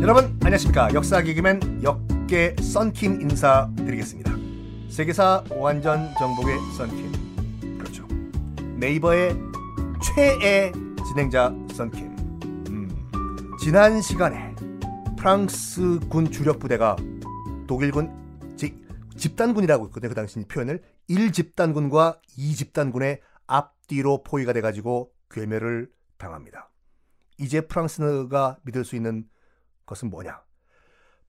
여러분 안녕하십니까? 역사 개그맨 역계 썬킴 인사드리겠습니다. 세계사 완전 정복의 썬킴. 그렇죠. 네이버의 최애 진행자 썬킴. 음, 지난 시간에 프랑스 군 주력 부대가 독일군 즉 집단군이라고 했거든요. 그 당시 표현을. 1집단군과 2집단군의 앞뒤로 포위가 돼가지고 괴멸을 당합니다 이제 프랑스가 믿을 수 있는 것은 뭐냐?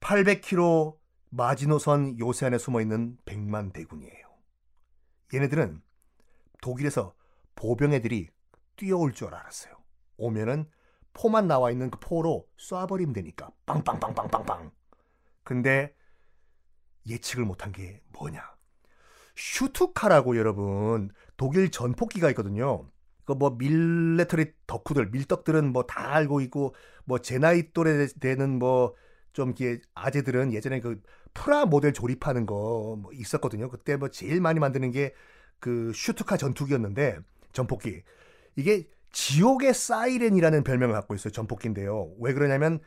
800km 마지노선 요새 안에 숨어 있는 백만 대군이에요. 얘네들은 독일에서 보병애들이 뛰어올 줄 알았어요. 오면은 포만 나와 있는 그 포로 쏴버리면 되니까 빵빵빵빵빵빵. 근데 예측을 못한 게 뭐냐? 슈투카라고 여러분 독일 전폭기가 있거든요. 그뭐 밀레터리 덕후들 밀떡들은 뭐 다 알고 있고 뭐 제 나이 또래 되는 뭐 좀 이게 아재들은 예전에 그 프라 모델 조립하는 거 뭐 있었거든요. 그때 뭐 제일 많이 만드는 게 그 슈트카 전투기였는데 전폭기 이게 지옥의 사이렌이라는 별명을 갖고 있어요. 전폭기인데요. 왜 그러냐면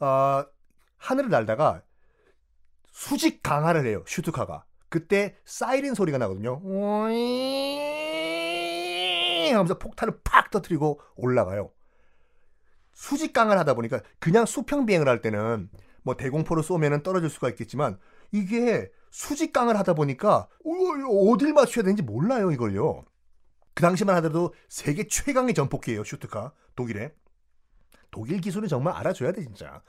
어, 하늘을 날다가 수직 강화를 해요. 슈트카가 그때 사이렌 소리가 나거든요. 하면서 폭탄을 팍 터뜨리고 올라가요. 수직강을 하다 보니까 그냥 수평 비행을 할 때는 뭐 대공포로 쏘면은 떨어질 수가 있겠지만 이게 수직강을 하다 보니까 어딜 맞춰야 되는지 몰라요 이걸요. 그 당시만 하더라도 세계 최강의 전폭기예요 슈트카 독일에 독일 기술은 정말 알아줘야 돼 진짜.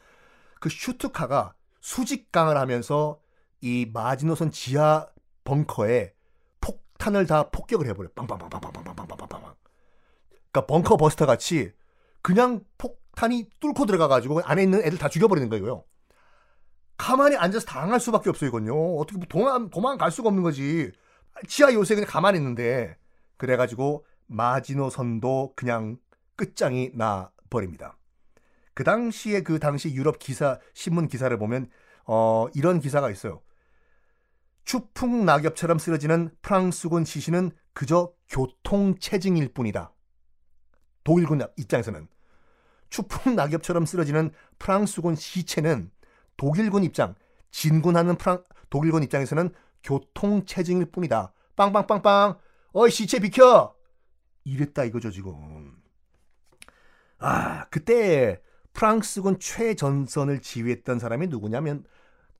그 슈트카가 수직강을 하면서 이 마지노선 지하 벙커에 폭탄을 다 폭격을 해버려 빵빵빵빵빵 그러니까 벙커 버스터 같이 그냥 폭탄이 뚫고 들어가가지고 안에 있는 애들 다 죽여버리는 거예요. 가만히 앉아서 당할 수밖에 없어요, 이건요. 어떻게 뭐 도망, 도망갈 수가 없는 거지. 지하 요새 그냥 가만히 있는데. 그래가지고 마지노선도 그냥 끝장이 나 버립니다. 그 당시에 그 당시 유럽 기사, 신문 기사를 보면, 어, 이런 기사가 있어요. 추풍 낙엽처럼 쓰러지는 프랑스군 시신은 그저 교통체증일 뿐이다. 독일군 입장에서는 추풍 낙엽처럼 쓰러지는 프랑스군 시체는 독일군 입장, 진군하는 프랑, 독일군 입장에서는 교통체증일 뿐이다. 빵빵빵빵, 어이 시체 비켜! 이랬다 이거죠 지금. 아 그때 프랑스군 최전선을 지휘했던 사람이 누구냐면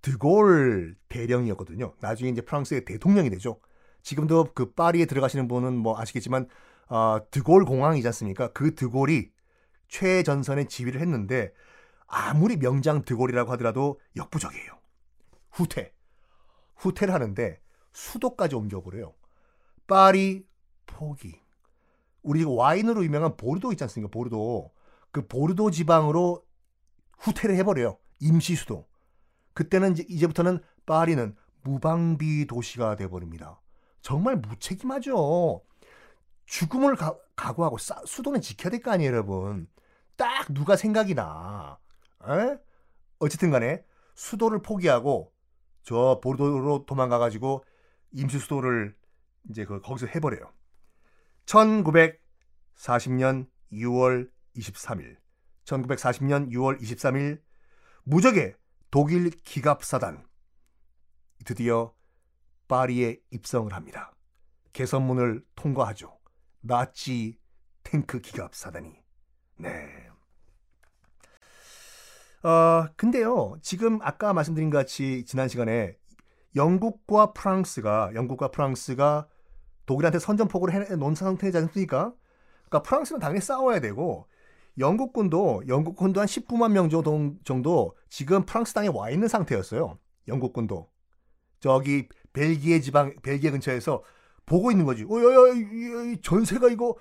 드골 대령이었거든요. 나중에 이제 프랑스의 대통령이 되죠. 지금도 그 파리에 들어가시는 분은 뭐 아시겠지만 어, 드골 공항이지 않습니까? 그 드골이 최전선의 지휘를 했는데 아무리 명장 드골이라고 하더라도 역부족이에요. 후퇴. 후퇴를 하는데 수도까지 옮겨버려요. 파리 포기. 우리 와인으로 유명한 보르도 있지 않습니까? 보르도. 그 보르도 지방으로 후퇴를 해버려요. 임시 수도. 그때는 이제 이제부터는 파리는 무방비 도시가 돼버립니다. 정말 무책임하죠. 죽음을 가, 각오하고 싸, 수도는 지켜야 될 거 아니에요, 여러분. 딱 누가 생각이 나. 에? 어쨌든 간에 수도를 포기하고 저 보르도로 도망가가지고 임시 수도를 이제 그 거기서 해버려요. 1940년 6월 23일. 1940년 6월 23일 무적의 독일 기갑사단 드디어 파리에 입성을 합니다. 개선문을 통과하죠. 나치 탱크 기갑사단이. 네. 어, 근데요, 지금 아까 말씀드린 것 같이 지난 시간에 영국과 프랑스가, 영국과 프랑스가 독일한테 선전포고를 해 놓은 상태지 않습니까? 그러니까 프랑스는 당연히 싸워야 되고, 영국군도, 영국군도 한 19만 명 정도, 정도 지금 프랑스 땅에 와 있는 상태였어요. 영국군도. 저기 벨기에 지방, 벨기에 근처에서 보고 있는 거지. 어, 전세가 이거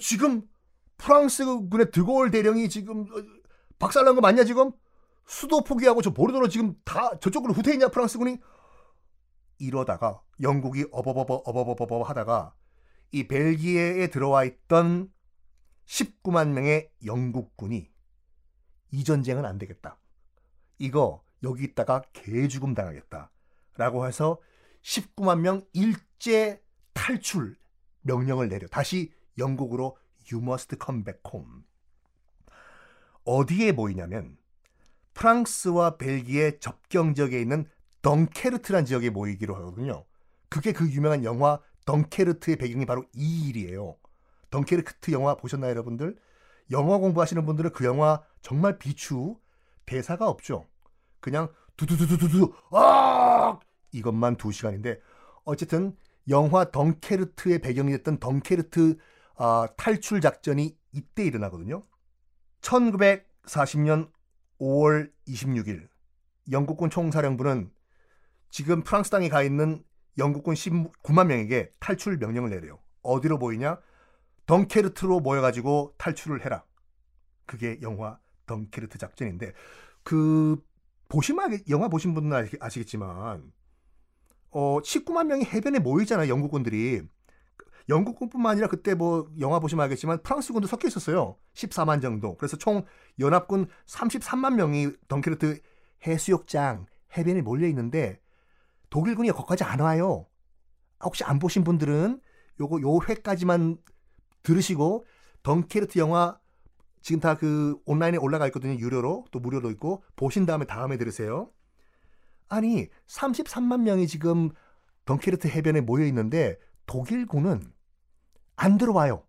지금 프랑스군의 드골 대령이 지금 어, 박살난 거 맞냐 지금? 수도 포기하고 저 보르도로 지금 다 저쪽으로 후퇴했냐 프랑스 군이? 이러다가 영국이 어버버버 어버버버버 하다가 이 벨기에에 들어와 있던 19만 명의 영국군이 이 전쟁은 안 되겠다. 이거 여기 있다가 개죽음 당하겠다. 라고 해서 19만 명 일제 탈출 명령을 내려 다시 영국으로 You Must Come Back Home. 어디에 모이냐면 프랑스와 벨기에 접경 지역에 있는 덩케르트란 지역에 모이기로 하거든요. 그게 그 유명한 영화 덩케르트의 배경이 바로 이 일이에요. 덩케르트 영화 보셨나요, 여러분들? 영화 공부하시는 분들은 그 영화 정말 비추 대사가 없죠. 그냥 두두두두두두 아 이것만 두 시간인데 어쨌든 영화 덩케르트의 배경이 됐던 덩케르트 아, 탈출 작전이 이때 일어나거든요. 1940년 5월 26일 영국군 총사령부는 지금 프랑스 땅에 가 있는 영국군 19만 명에게 탈출 명령을 내려요. 어디로 보이냐? 덩케르트로 모여가지고 탈출을 해라. 그게 영화 덩케르트 작전인데 그 보시면 영화 보신 분은 아시겠지만 어 19만 명이 해변에 모이잖아요. 영국군들이. 영국군뿐만 아니라 그때 뭐 영화 보시면 알겠지만 프랑스군도 섞여 있었어요. 14만 정도. 그래서 총 연합군 33만 명이 덩케르트 해수욕장 해변에 몰려 있는데 독일군이 거기까지 안 와요. 혹시 안 보신 분들은 요거 요 회까지만 들으시고 덩케르트 영화 지금 다 그 온라인에 올라가 있거든요. 유료로 또 무료로 있고 보신 다음에 다음에 들으세요. 아니 33만 명이 지금 덩케르트 해변에 모여 있는데 독일군은 안 들어와요.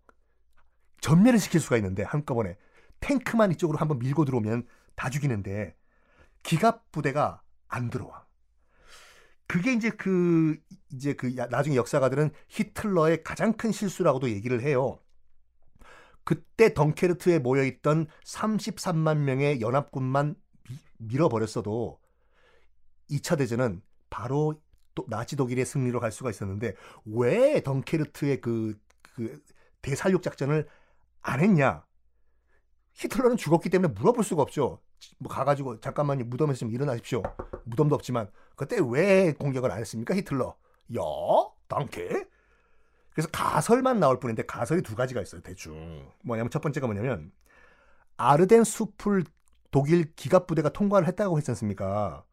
전멸을 시킬 수가 있는데 한꺼번에 탱크만 이쪽으로 한번 밀고 들어오면 다 죽이는데 기갑 부대가 안 들어와. 그게 이제 그 이제 그 나중에 역사가들은 히틀러의 가장 큰 실수라고도 얘기를 해요. 그때 덩케르트에 모여 있던 33만 명의 연합군만 밀어버렸어도 2차 대전은 바로 또 나치 독일의 승리로 갈 수가 있었는데 왜 덩케르트의 그, 그 대살육 작전을 안 했냐? 히틀러는 죽었기 때문에 물어볼 수가 없죠. 뭐 가가지고 잠깐만요 무덤에서 좀 일어나십시오. 무덤도 없지만 그때 왜 공격을 안 했습니까 히틀러? 야, 덩케? 그래서 가설만 나올 뿐인데 가설이 두 가지가 있어요 대충. 뭐냐면 첫 번째가 뭐냐면 아르덴 숲을 독일 기갑 부대가 통과를 했다고 했지 않습니까?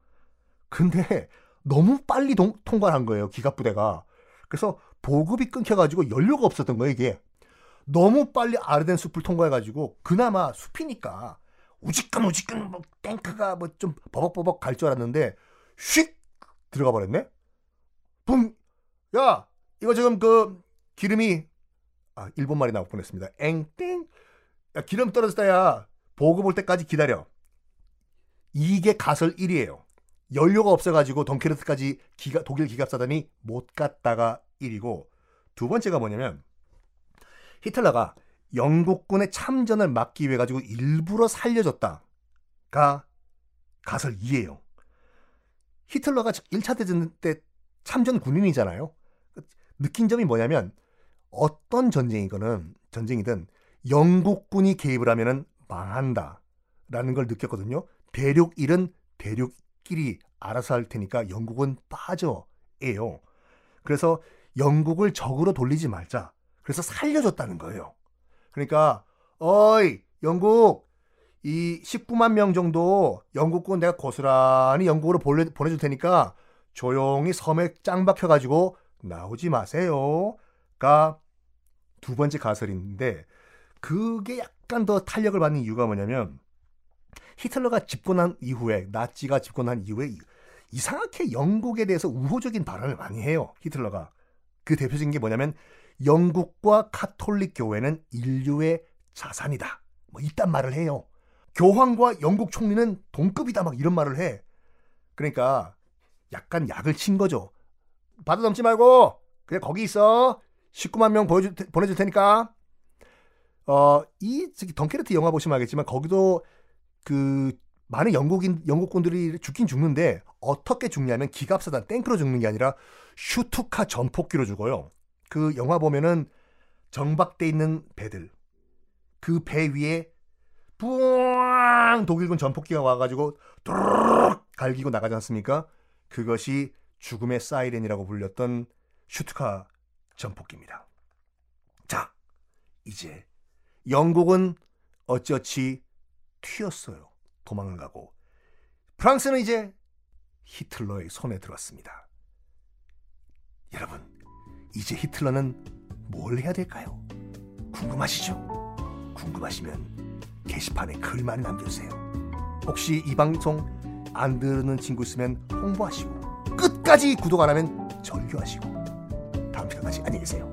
근데 너무 빨리 동, 통과를 한 거예요 기갑 부대가. 그래서 보급이 끊겨가지고 연료가 없었던 거예요 이게. 너무 빨리 아르덴 숲을 통과해가지고 그나마 숲이니까 우직근 우직근 뭐 탱크가 뭐 좀 버벅버벅 갈 줄 알았는데 휙 들어가 버렸네. 붕. 야 이거 지금 그 기름이 아 일본 말이 나올 뻔했습니다. 앵땡. 야 기름 떨어졌다야. 보급 올 때까지 기다려. 이게 가설 1이에요. 연료가 없어가지고 덩케르트까지 기가, 독일 기갑사단이 못 갔다가 1이고 두 번째가 뭐냐면 히틀러가 영국군의 참전을 막기 위해 가지고 일부러 살려줬다가 가설 2예요. 히틀러가 1차 대전 때 참전 군인이잖아요. 느낀 점이 뭐냐면 어떤 전쟁이거든 전쟁이든 영국군이 개입을 하면은 망한다라는 걸 느꼈거든요. 대륙 일은 대륙 끼리 알아서 할 테니까 영국은 빠져예요. 그래서 영국을 적으로 돌리지 말자. 그래서 살려줬다는 거예요. 그러니까 어이 영국 이 19만 명 정도 영국군 내가 고스란히 영국으로 보내, 보내줄 테니까 조용히 섬에 짱 박혀가지고 나오지 마세요 가 두 번째 가설인데 그게 약간 더 탄력을 받는 이유가 뭐냐면 히틀러가 집권한 이후에 나치가 집권한 이후에 이상하게 영국에 대해서 우호적인 발언을 많이 해요 히틀러가. 그 대표적인 게 뭐냐면 영국과 카톨릭 교회는 인류의 자산이다. 뭐 이딴 말을 해요. 교황과 영국 총리는 동급이다. 막 이런 말을 해. 그러니까 약간 약을 친 거죠. 받아 넘지 말고 그래 거기 있어. 19만 명 보내줄 테니까. 어 이 덩케르트 영화 보시면 알겠지만 거기도 그 많은 영국인 영국군들이 죽긴 죽는데 어떻게 죽냐면 기갑사단 탱크로 죽는 게 아니라 슈투카 전폭기로 죽어요. 그 영화 보면은 정박돼 있는 배들 그 배 위에 뿌앙 독일군 전폭기가 와가지고 도르륵 갈기고 나가지 않습니까? 그것이 죽음의 사이렌이라고 불렸던 슈트카 전폭기입니다. 자, 이제 영국은 어찌어찌 튀었어요. 도망을 가고 프랑스는 이제 히틀러의 손에 들었습니다. 여러분, 이제 히틀러는 뭘 해야 될까요? 궁금하시죠? 궁금하시면 게시판에 글 많이 남겨주세요. 혹시 이 방송 안 들으는 친구 있으면 홍보하시고 끝까지 구독 안 하면 절교하시고 다음 시간까지 안녕히 계세요.